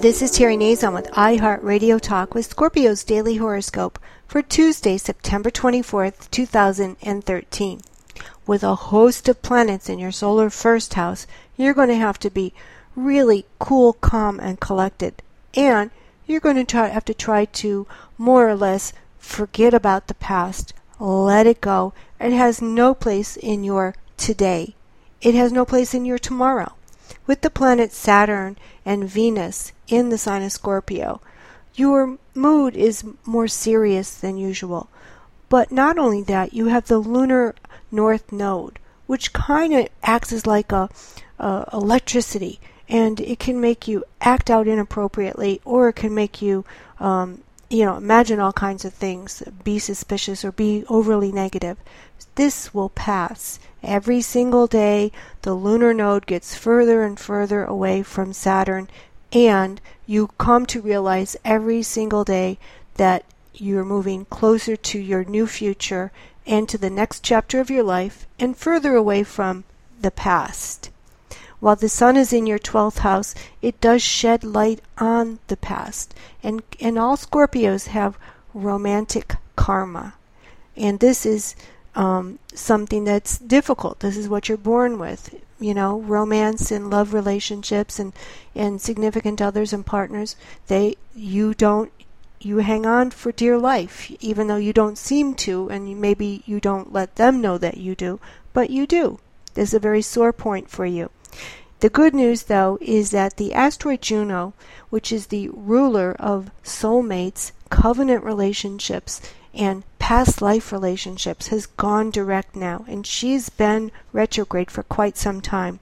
This is Terry Nazon with iHeart Radio Talk with Scorpio's Daily Horoscope for Tuesday, September 24th, 2013. With a host of planets in your solar first house, you're going to have to be really cool, calm, and collected. And you're going to try, have to try to more or less forget about the past, let it go. It has no place in your today. It has no place in your tomorrow. With the planets Saturn and Venus in the sign of Scorpio, your mood is more serious than usual. But not only that, you have the lunar north node, which kind of acts as like a, a electricity, and it can make you act out inappropriately, or it can make you, um, you know, imagine all kinds of things, be suspicious or be overly negative. This will pass. Every single day, the lunar node gets further and further away from Saturn, and you come to realize every single day that you're moving closer to your new future and to the next chapter of your life and further away from the past. While the sun is in your 12th house, it does shed light on the past. And, and all Scorpios have romantic karma. And this is um, something that's difficult. This is what you're born with. You know, romance and love relationships and, and significant others and partners, they you don't you hang on for dear life, even though you don't seem to, and maybe you don't let them know that you do, but you do. This is a very sore point for you. The good news, though, is that the asteroid Juno, which is the ruler of soulmates, covenant relationships, and past life relationships has gone direct now, and she's been retrograde for quite some time.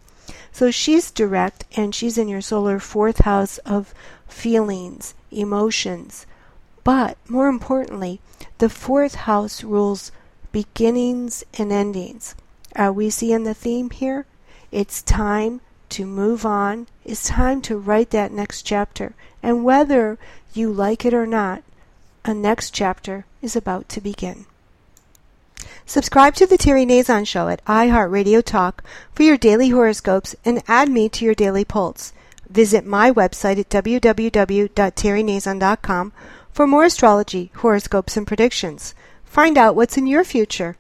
So she's direct, and she's in your solar fourth house of feelings, emotions. But more importantly, the fourth house rules beginnings and endings. Are we seeing the theme here? It's time to move on. It's time to write that next chapter. And whether you like it or not, a next chapter is about to begin. Subscribe to the Terry Nazon Show at iHeartRadio Talk for your daily horoscopes and add me to your daily pulse. Visit my website at www.terrynazon.com for more astrology, horoscopes, and predictions. Find out what's in your future.